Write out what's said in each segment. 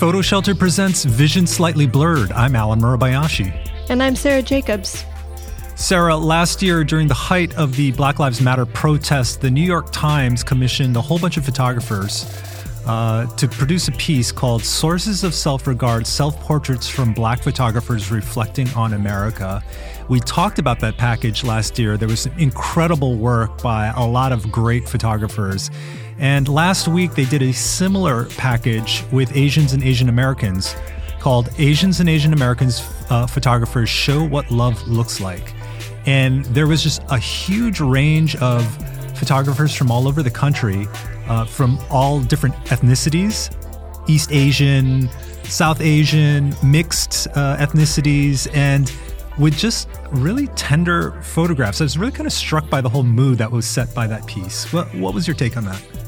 PhotoShelter presents Vision Slightly Blurred. I'm Allen Murabayashi. And I'm Sarah Jacobs. Sarah, last year during the height of the Black Lives Matter protests, the New York Times commissioned a whole bunch of photographers uh, to produce a piece called Sources of Self Regard Self Portraits from Black Photographers Reflecting on America. We talked about that package last year. There was incredible work by a lot of great photographers. And last week, they did a similar package with Asians and Asian Americans called Asians and Asian Americans uh, Photographers Show What Love Looks Like. And there was just a huge range of photographers from all over the country, uh, from all different ethnicities East Asian, South Asian, mixed uh, ethnicities, and with just really tender photographs. I was really kind of struck by the whole mood that was set by that piece. What, what was your take on that?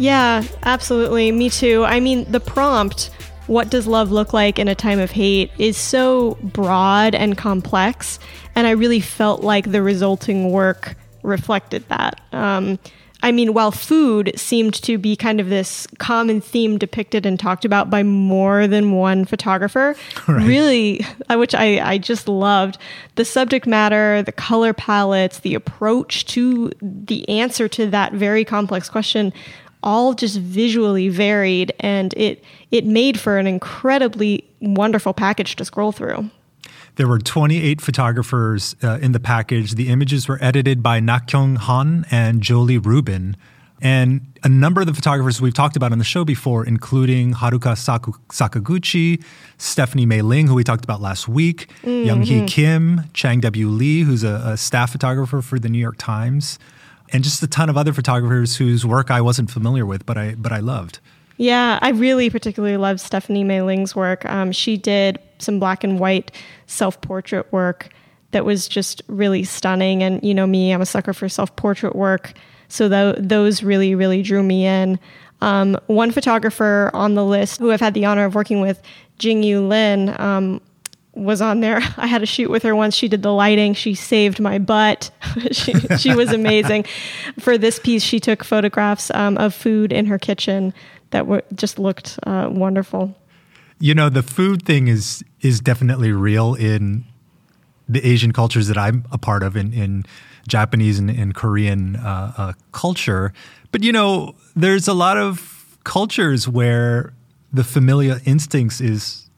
Yeah, absolutely. Me too. I mean, the prompt, what does love look like in a time of hate, is so broad and complex. And I really felt like the resulting work reflected that. Um, I mean, while food seemed to be kind of this common theme depicted and talked about by more than one photographer, right. really, which I, I just loved, the subject matter, the color palettes, the approach to the answer to that very complex question all just visually varied and it it made for an incredibly wonderful package to scroll through. There were 28 photographers uh, in the package. The images were edited by Nakyung Han and Jolie Ruben. And a number of the photographers we've talked about on the show before, including Haruka Saku- Sakaguchi, Stephanie Mei Ling, who we talked about last week, mm-hmm. Young Hee Kim, Chang W. Lee, who's a, a staff photographer for the New York Times, and just a ton of other photographers whose work I wasn't familiar with, but I but I loved. Yeah, I really particularly love Stephanie Mei Ling's work. Um, she did some black and white self portrait work that was just really stunning. And you know me, I'm a sucker for self portrait work. So th- those really, really drew me in. Um, one photographer on the list who I've had the honor of working with, Jing Yu Lin, um, was on there. I had a shoot with her once. She did the lighting. She saved my butt. she, she, was amazing. For this piece, she took photographs um, of food in her kitchen that were just looked uh, wonderful. You know, the food thing is is definitely real in the Asian cultures that I'm a part of, in, in Japanese and, and Korean uh, uh, culture. But you know, there's a lot of cultures where the familial instincts is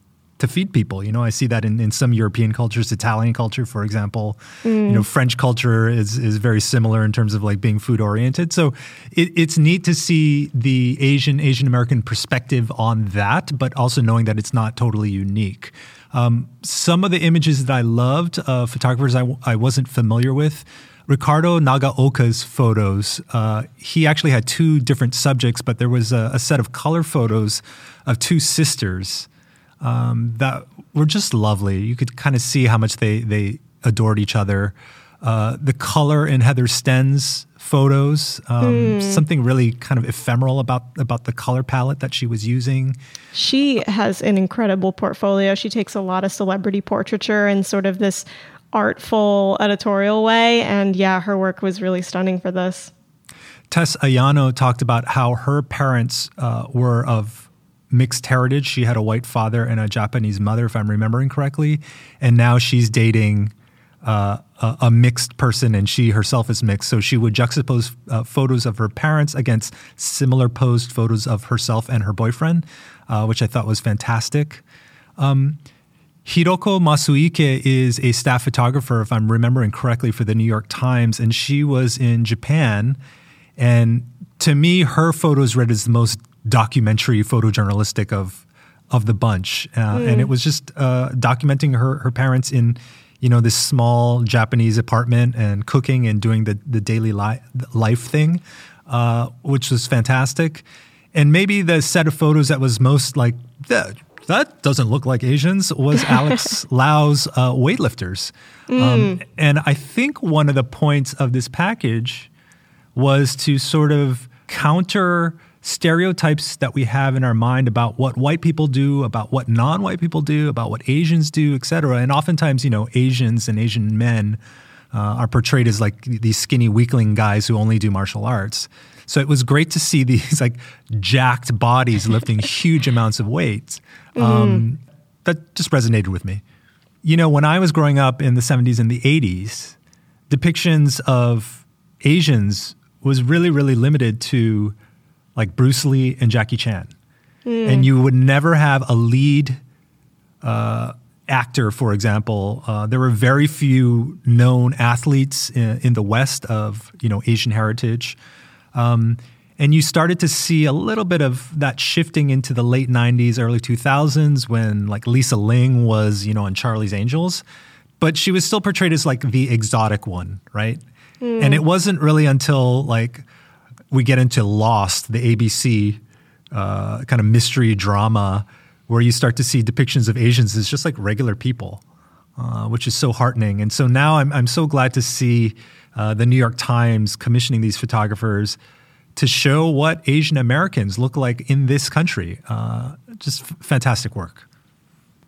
to feed people. You know, I see that in, in some European cultures, Italian culture, for example. Mm. You know, French culture is is very similar in terms of like being food oriented. So it, it's neat to see the Asian Asian American perspective on that, but also knowing that it's not totally unique. Um, some of the images that I loved, uh, photographers I, I wasn't familiar with. Ricardo Nagaoka's photos, uh, he actually had two different subjects, but there was a, a set of color photos of two sisters um, that were just lovely. You could kind of see how much they they adored each other. Uh, the color in Heather Sten's photos, um, mm. something really kind of ephemeral about about the color palette that she was using. She has an incredible portfolio. She takes a lot of celebrity portraiture in sort of this artful editorial way, and yeah, her work was really stunning for this. Tess Ayano talked about how her parents uh, were of mixed heritage. She had a white father and a Japanese mother, if I'm remembering correctly. And now she's dating uh, a, a, mixed person, and she herself is mixed. So she would juxtapose uh, photos of her parents against similar posed photos of herself and her boyfriend, uh, which I thought was fantastic. Um, Hiroko Masuike is a staff photographer, if I'm remembering correctly, for the New York Times, and she was in Japan. And to me, her photos read as the most documentary photojournalistic of of the bunch, uh, mm. and it was just uh, documenting her her parents in you know this small Japanese apartment and cooking and doing the the daily li- life thing, uh, which was fantastic. And maybe the set of photos that was most like that, that doesn't look like Asians was Alex Lau's uh, weightlifters. Mm. Um, and I think one of the points of this package was to sort of counter stereotypes that we have in our mind about what white people do, about what non-white people do, about what Asians do, et cetera. And oftentimes, you know, Asians and Asian men uh, are portrayed as like these skinny weakling guys who only do martial arts. So it was great to see these like jacked bodies lifting huge amounts of weight. Um, That just resonated with me. You know, when I was growing up in the 70s and the 80s, depictions of Asians was really, really limited to like Bruce Lee and Jackie Chan. And you would never have a lead uh, actor, for example. Uh, there were very few known athletes in, in the West of you know Asian heritage. Um, and you started to see a little bit of that shifting into the late 90s, early 2000s when like Lisa Ling was, you know, on Charlie's Angels, but she was still portrayed as like the exotic one, right? And it wasn't really until like we get into Lost, the ABC uh, kind of mystery drama, where you start to see depictions of Asians as just like regular people, uh, which is so heartening. And so now I'm, I'm so glad to see uh, the New York Times commissioning these photographers to show what Asian Americans look like in this country. Uh, just f- fantastic work.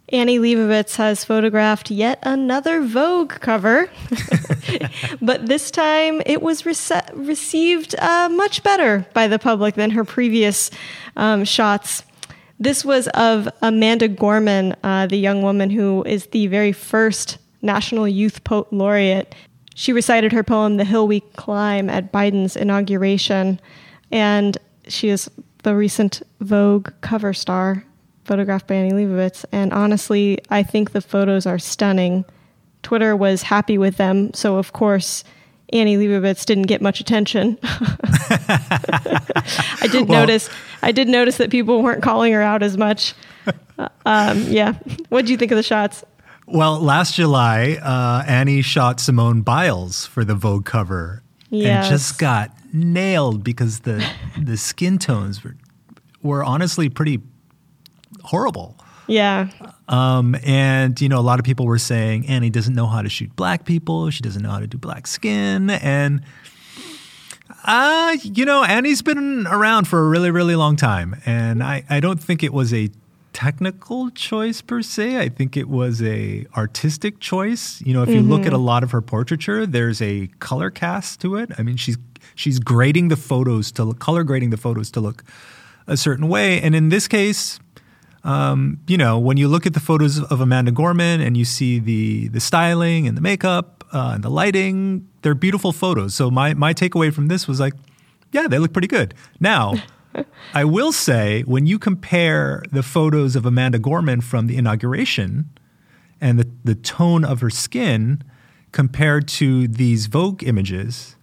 Annie Leibovitz has photographed yet another Vogue cover, but this time it was rece- received uh, much better by the public than her previous um, shots. This was of Amanda Gorman, uh, the young woman who is the very first National Youth Poet Laureate. She recited her poem, The Hill We Climb, at Biden's inauguration, and she is the recent Vogue cover star photographed by Annie Leibovitz. And honestly, I think the photos are stunning. Twitter was happy with them, so of course, Annie Leibovitz didn't get much attention. I did Well- notice. I did notice that people weren't calling her out as much. Uh, um, yeah. What do you think of the shots? Well, last July, uh, Annie shot Simone Biles for the Vogue cover Yes. and just got nailed because the the skin tones were were honestly pretty horrible. Yeah. Um, and you know, a lot of people were saying Annie doesn't know how to shoot black people. She doesn't know how to do black skin, and uh, you know, Annie's been around for a really, really long time, and I, I don't think it was a technical choice per se. I think it was a artistic choice. You know, if you look at a lot of her portraiture, there's a color cast to it. I mean, she's she's grading the photos to color grading the photos to look a certain way, and in this case, um, you know, when you look at the photos of Amanda Gorman and you see the the styling and the makeup uh, and the lighting, they're beautiful photos. So my my takeaway from this was like, yeah, they look pretty good. Now, I will say when you compare the photos of Amanda Gorman from the inauguration and the the tone of her skin compared to these Vogue images,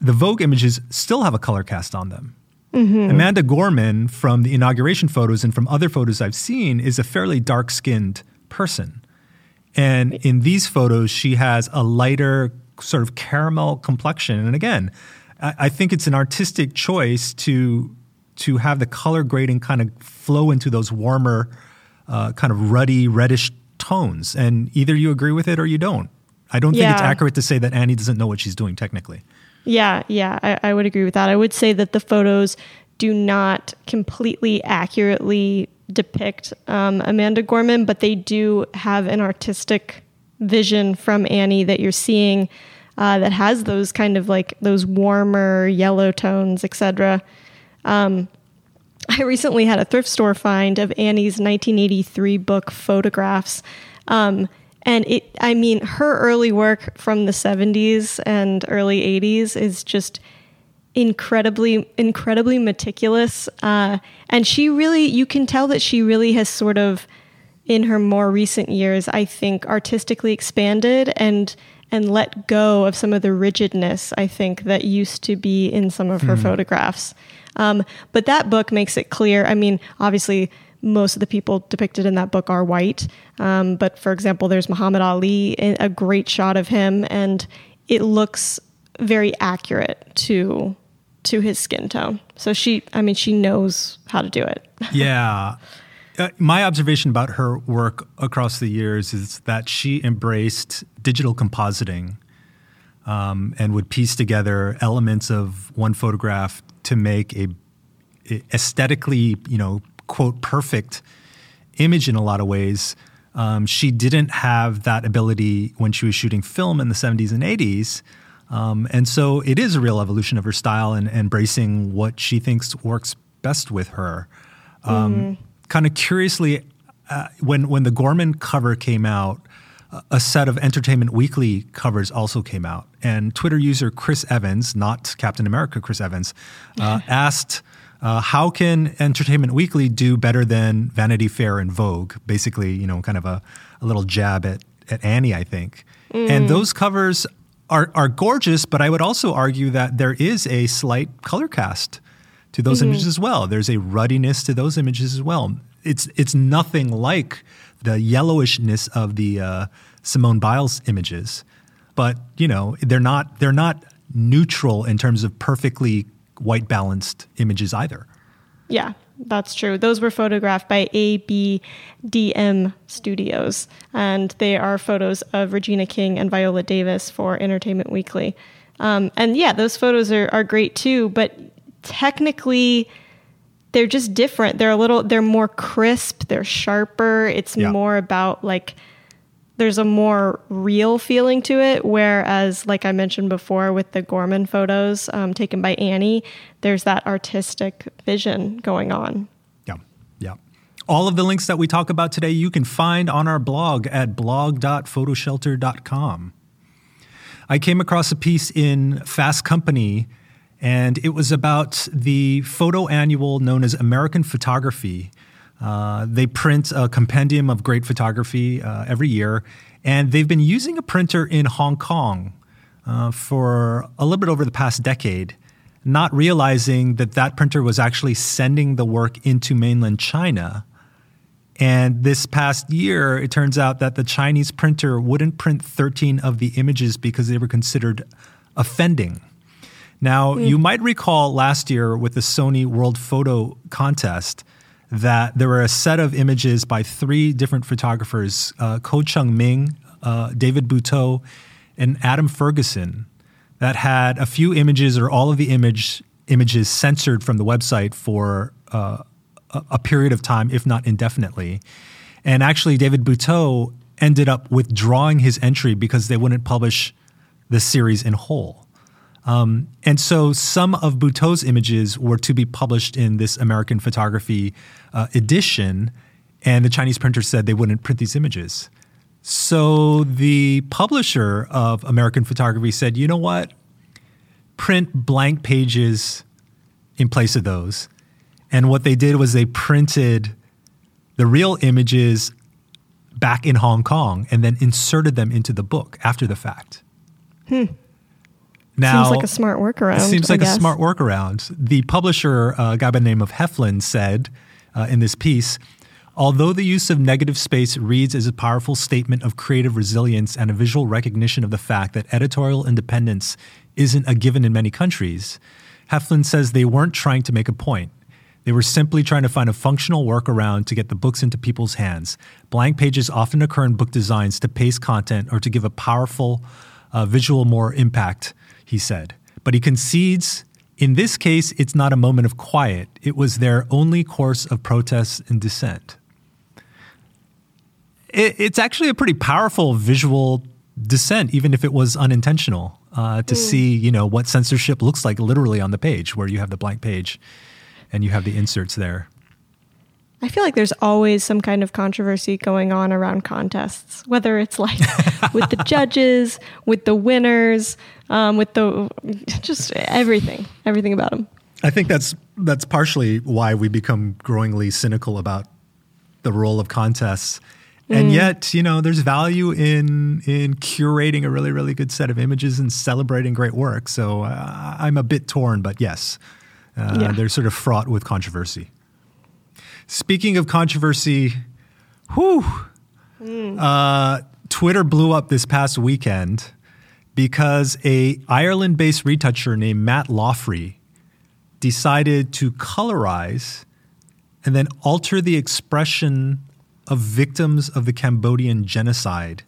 the Vogue images still have a color cast on them. Amanda Gorman from the inauguration photos and from other photos I've seen is a fairly dark skinned person. And in these photos, she has a lighter sort of caramel complexion. And again, I, I think it's an artistic choice to to have the color grading kind of flow into those warmer, uh, kind of ruddy, reddish tones. And either you agree with it or you don't. I don't think it's accurate to say that Annie doesn't know what she's doing technically. Yeah, yeah, I, I would agree with that. I would say that the photos do not completely accurately depict um, Amanda Gorman, but they do have an artistic vision from Annie that you're seeing uh, that has those kind of like those warmer yellow tones, etc. Um, I recently had a thrift store find of Annie's 1983 book photographs. Um, and it, I mean, her early work from the 70s and early 80s is just incredibly, incredibly meticulous. Uh, and she really, you can tell that she really has sort of, in her more recent years, I think, artistically expanded and and let go of some of the rigidness I think that used to be in some of her photographs. Um, but that book makes it clear. I mean, obviously, most of the people depicted in that book are white. Um, but for example, there's Muhammad Ali, a great shot of him, and it looks very accurate to to his skin tone. So she, I mean, she knows how to do it. yeah. Uh, my observation about her work across the years is that she embraced digital compositing um, and would piece together elements of one photograph to make a, a aesthetically, you know, quote, perfect image in a lot of ways. Um, she didn't have that ability when she was shooting film in the 70s and 80s. Um, and so it is a real evolution of her style and embracing what she thinks works best with her. Um, mm-hmm. Kind of curiously, uh, when when the Gorman cover came out, a set of Entertainment Weekly covers also came out, and Twitter user Chris Evans, not Captain America Chris Evans, uh, asked. Uh, how can Entertainment Weekly do better than Vanity Fair and Vogue? Basically, you know, kind of a, a little jab at, at Annie, I think. Mm. And those covers are, are gorgeous, but I would also argue that there is a slight color cast to those mm-hmm. images as well. There's a ruddiness to those images as well. It's it's nothing like the yellowishness of the uh, Simone Biles images, but you know they're not they're not neutral in terms of perfectly white balanced images either. Yeah, that's true. Those were photographed by ABDM Studios, and they are photos of Regina King and Viola Davis for Entertainment Weekly. Um, and yeah, those photos are, are great too, but technically, they're just different. They're a little they're more crisp, they're sharper. It's yeah. more about like there's a more real feeling to it. Whereas, like I mentioned before, with the Gorman photos um, taken by Annie, there's that artistic vision going on. Yeah, yeah. All of the links that we talk about today you can find on our blog at blog.photoshelter.com. I came across a piece in Fast Company and it was about the photo annual known as American Photography. Uh, they print a compendium of great photography uh, every year, and they've been using a printer in Hong Kong uh, for a little bit over the past decade, not realizing that that printer was actually sending the work into mainland China. And this past year, it turns out that the Chinese printer wouldn't print 13 of the images because they were considered offending. Now, mm. you might recall last year with the Sony World Photo Contest that there were a set of images by three different photographers uh, Ko Chung Ming, uh, David Butow, and Adam Ferguson that had a few images or all of the image images censored from the website for uh, a, period of time, if not indefinitely. And actually, David Butow ended up withdrawing his entry because they wouldn't publish the series in whole. Um, and so some of Butow's images were to be published in this American photography uh, edition, and the Chinese printer said they wouldn't print these images. So the publisher of American photography said, you know what? Print blank pages in place of those. And what they did was they printed the real images back in Hong Kong and then inserted them into the book after the fact. Hmm. Now, seems like a smart workaround. Seems like a smart workaround. The publisher, uh, a guy by the name of Heflin, said uh, in this piece Although the use of negative space reads as a powerful statement of creative resilience and a visual recognition of the fact that editorial independence isn't a given in many countries, Heflin says they weren't trying to make a point. They were simply trying to find a functional workaround to get the books into people's hands. Blank pages often occur in book designs to paste content or to give a powerful uh, visual more impact he said. But he concedes in this case, it's not a moment of quiet. It was their only course of protest and dissent. It, it's actually a pretty powerful visual dissent, even if it was unintentional, uh, to mm. see you know what censorship looks like literally on the page, where you have the blank page and you have the inserts there. I feel like there's always some kind of controversy going on around contests, whether it's like with the judges, with the winners, um, with the just everything, everything about them. I think that's that's partially why we become growingly cynical about the role of contests. And mm. yet, you know, there's value in in curating a really, really good set of images and celebrating great work. So uh, I'm a bit torn, but yes, uh, yeah. they're sort of fraught with controversy. Speaking of controversy, whew, mm. uh, Twitter blew up this past weekend because a Ireland-based retoucher named Matt Loughrey decided to colorize and then alter the expression of victims of the Cambodian genocide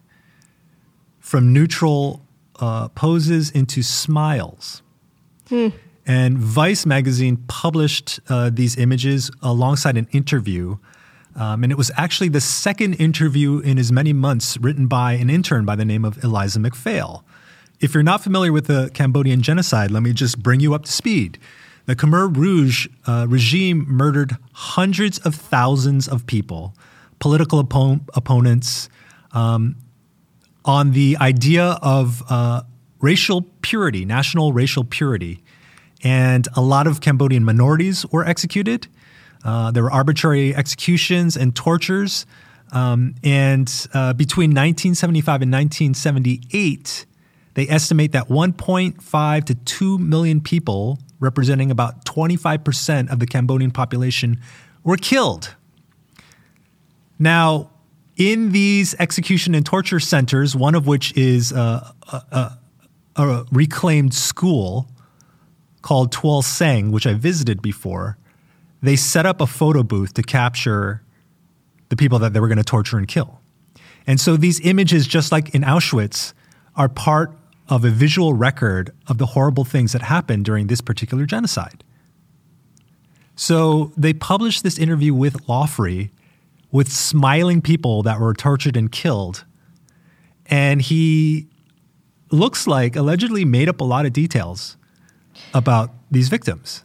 from neutral uh, poses into smiles. Hmm. And Vice magazine published uh, these images alongside an interview. Um, and it was actually the second interview in as many months written by an intern by the name of Eliza McPhail. If you're not familiar with the Cambodian genocide, let me just bring you up to speed. The Khmer Rouge uh, regime murdered hundreds of thousands of people, political oppo- opponents, um, on the idea of uh, racial purity, national racial purity. And a lot of Cambodian minorities were executed. Uh, there were arbitrary executions and tortures. Um, and uh, between 1975 and 1978, they estimate that 1.5 to 2 million people, representing about 25% of the Cambodian population, were killed. Now, in these execution and torture centers, one of which is a, a, a reclaimed school called Tuol Sleng, which I visited before, they set up a photo booth to capture the people that they were going to torture and kill. And so these images, just like in Auschwitz, are part of a visual record of the horrible things that happened during this particular genocide. So they published this interview with Loughrey with smiling people that were tortured and killed. And he looks like allegedly made up a lot of details about these victims.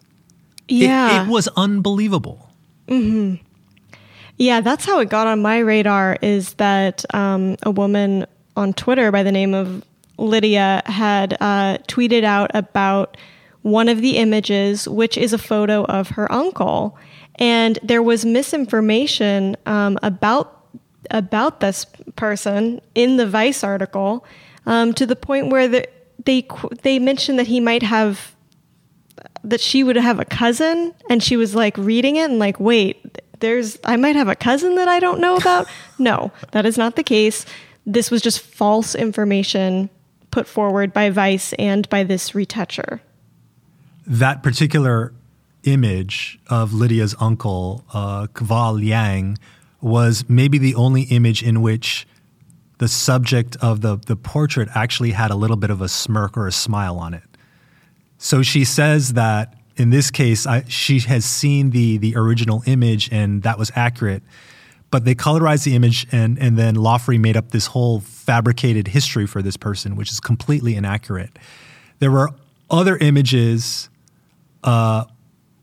Yeah. It, it was unbelievable. Mm-hmm. Yeah, that's how it got on my radar is that um, a woman on Twitter by the name of Lydia had uh, tweeted out about one of the images, which is a photo of her uncle. And there was misinformation um, about about this person in the Vice article um, to the point where the, they they mentioned that he might have that she would have a cousin, and she was like reading it and like, wait, there's I might have a cousin that I don't know about. no, that is not the case. This was just false information put forward by Vice and by this retoucher. That particular image of Lydia's uncle, uh, Kval Yang, was maybe the only image in which the subject of the, the portrait actually had a little bit of a smirk or a smile on it. So she says that in this case, I, she has seen the the original image and that was accurate, but they colorized the image and and then Loughrey made up this whole fabricated history for this person, which is completely inaccurate. There were other images uh,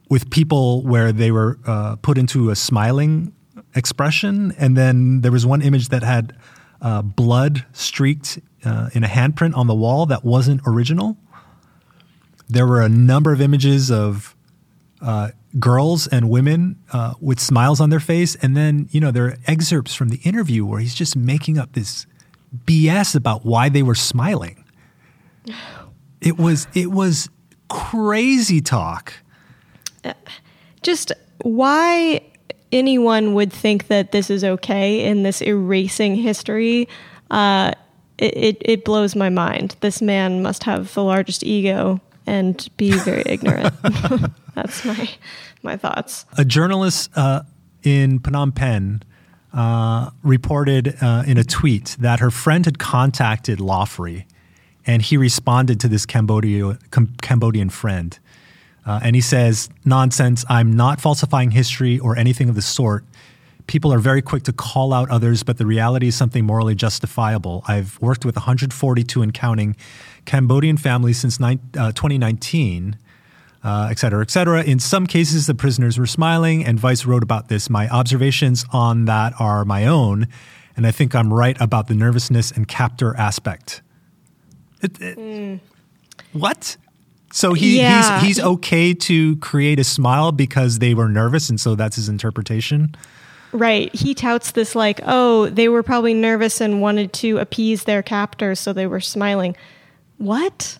with people where they were uh, put into a smiling expression, and then there was one image that had uh, blood streaked uh, in a handprint on the wall that wasn't original. There were a number of images of uh, girls and women uh, with smiles on their face, and then you know there are excerpts from the interview where he's just making up this BS about why they were smiling. It was it was crazy talk. Just why anyone would think that this is okay in this erasing history, uh, it, it, it blows my mind. This man must have the largest ego and be very ignorant. That's my my thoughts. A journalist uh, in Phnom Penh uh, reported uh, in a tweet that her friend had contacted Loughrey, and he responded to this Cambodia, Com- Cambodian friend. Uh, and he says, Nonsense, I'm not falsifying history or anything of the sort. People are very quick to call out others, but the reality is something morally justifiable. I've worked with 142 and counting Cambodian families since ni- uh, 2019, uh, et cetera, et cetera. In some cases, the prisoners were smiling, and Vice wrote about this. My observations on that are my own, and I think I'm right about the nervousness and captor aspect. It, it, mm. What? So he, yeah. he's he's okay to create a smile because they were nervous, and so that's his interpretation. Right. He touts this like, oh, they were probably nervous and wanted to appease their captors, so they were smiling. What?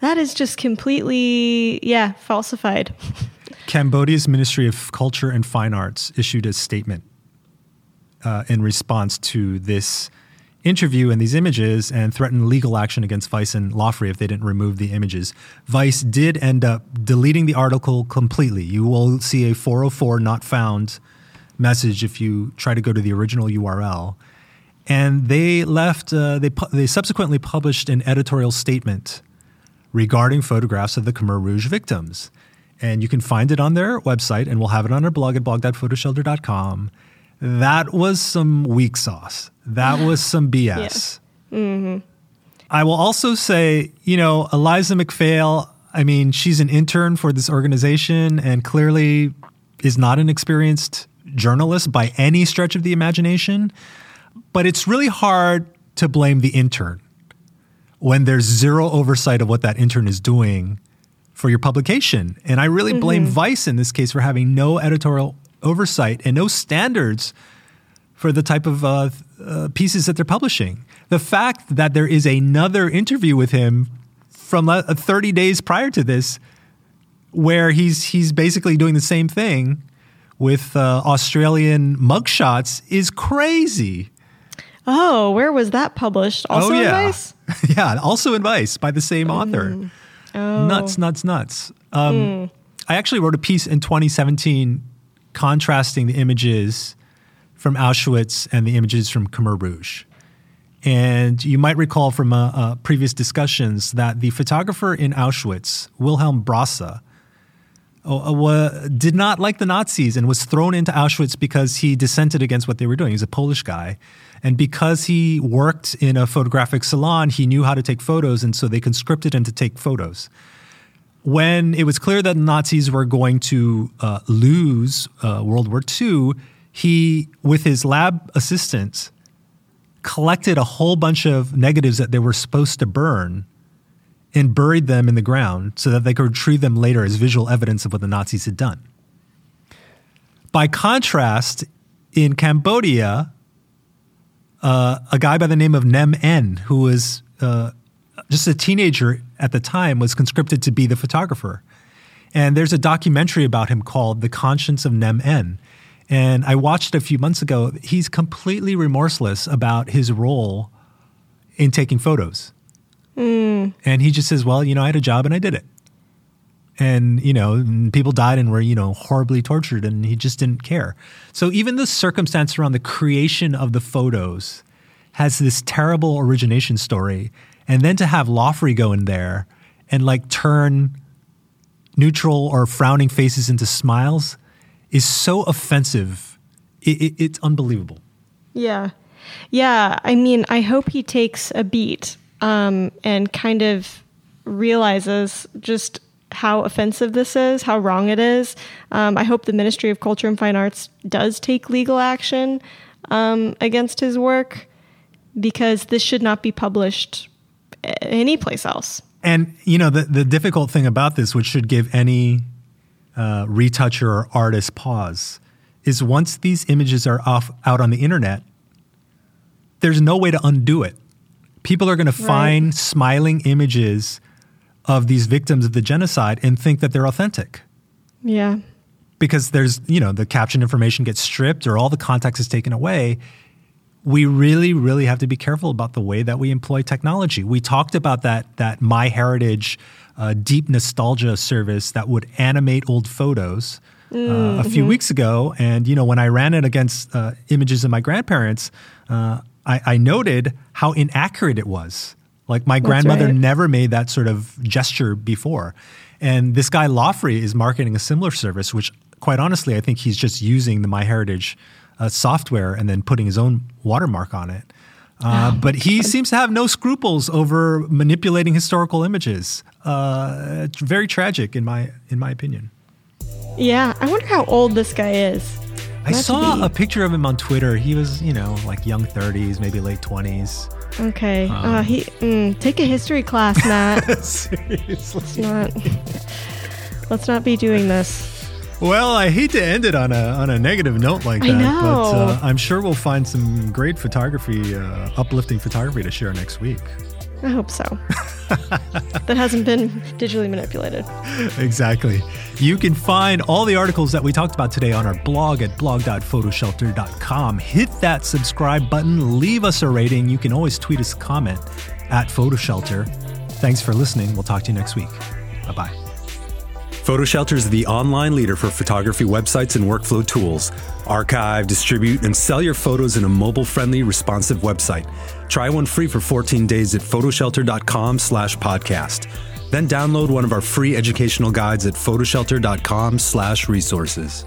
That is just completely, yeah, falsified. Cambodia's Ministry of Culture and Fine Arts issued a statement uh, in response to this interview and these images and threatened legal action against Vice and Loughrey if they didn't remove the images. Vice did end up deleting the article completely. You will see a 404 not found message if you try to go to the original URL. And they left, uh, they, pu- they subsequently published an editorial statement regarding photographs of the Khmer Rouge victims. And you can find it on their website, and we'll have it on our blog at blog.photoshelter.com. That was some weak sauce. That was some BS. Yeah. Mm-hmm. I will also say, you know, Eliza McPhail, I mean, she's an intern for this organization and clearly is not an experienced journalist by any stretch of the imagination. But it's really hard to blame the intern when there's zero oversight of what that intern is doing for your publication. And I really mm-hmm. blame Vice in this case for having no editorial oversight and no standards for the type of uh, uh, pieces that they're publishing. The fact that there is another interview with him from uh, 30 days prior to this, where he's he's basically doing the same thing with uh, Australian mugshots, is crazy. Oh, where was that published? Also oh, yeah. in Vice? yeah, also in Vice by the same author. Mm. Oh. Nuts, nuts, nuts. Um, mm. I actually wrote a piece in 2017 contrasting the images from Auschwitz and the images from Khmer Rouge. And you might recall from uh, uh, previous discussions that the photographer in Auschwitz, Wilhelm Brasse, did not like the Nazis and was thrown into Auschwitz because he dissented against what they were doing. He's a Polish guy. And because he worked in a photographic salon, he knew how to take photos, and so they conscripted him to take photos. When it was clear that the Nazis were going to uh, lose uh, World War II, he, with his lab assistants, collected a whole bunch of negatives that they were supposed to burn and buried them in the ground so that they could retrieve them later as visual evidence of what the Nazis had done. By contrast, in Cambodia, uh, a guy by the name of Nhem En, who was uh, just a teenager at the time, was conscripted to be the photographer. And there's a documentary about him called The Conscience of Nhem En. And I watched it a few months ago. He's completely remorseless about his role in taking photos. Mm. And he just says, well, you know, I had a job and I did it. And, you know, people died and were, you know, horribly tortured and he just didn't care. So even the circumstance around the creation of the photos has this terrible origination story. And then to have Loughrey go in there and like turn neutral or frowning faces into smiles is so offensive. It, it, it's unbelievable. Yeah. Yeah. I mean, I hope he takes a beat um, and kind of realizes just how offensive this is, how wrong it is. Um, I hope the Ministry of Culture and Fine Arts does take legal action um, against his work because this should not be published anyplace else. And you know the the difficult thing about this, which should give any uh, retoucher or artist pause, is once these images are off out on the internet, there's no way to undo it. People are going to right. find smiling images of these victims of the genocide and think that they're authentic. Yeah. Because there's, you know, the caption information gets stripped or all the context is taken away. We really, really have to be careful about the way that we employ technology. We talked about that that MyHeritage uh, deep nostalgia service that would animate old photos mm-hmm. a few mm-hmm. weeks ago. And, you know, when I ran it against uh, images of my grandparents, uh, I, I, noted how inaccurate it was. Like my grandmother right. never made that sort of gesture before. And this guy Loughrey is marketing a similar service, which quite honestly, I think he's just using the MyHeritage uh, software and then putting his own watermark on it. Uh, oh, but he seems to have no scruples over manipulating historical images. Uh, very tragic, in my in my opinion. Yeah, I wonder how old this guy is. I saw a picture of him on Twitter. He was, you know, like young 30s, maybe late 20s. Okay. Um, uh, he mm, take a history class, Matt. Seriously. Let's not. Let's not be doing this. Well, I hate to end it on a on a negative note like that, but uh, I'm sure we'll find some great photography, uh, uplifting photography to share next week. I hope so. that hasn't been digitally manipulated. Exactly. You can find all the articles that we talked about today on our blog at blog.photoshelter.com. Hit that subscribe button, leave us a rating. You can always tweet us a comment at PhotoShelter. Thanks for listening. We'll talk to you next week. Bye bye. PhotoShelter is the online leader for photography websites and workflow tools. Archive, distribute, and sell your photos in a mobile-friendly, responsive website. Try one free for 14 days at photoshelter.com slash podcast. Then download one of our free educational guides at photoshelter.com slash resources.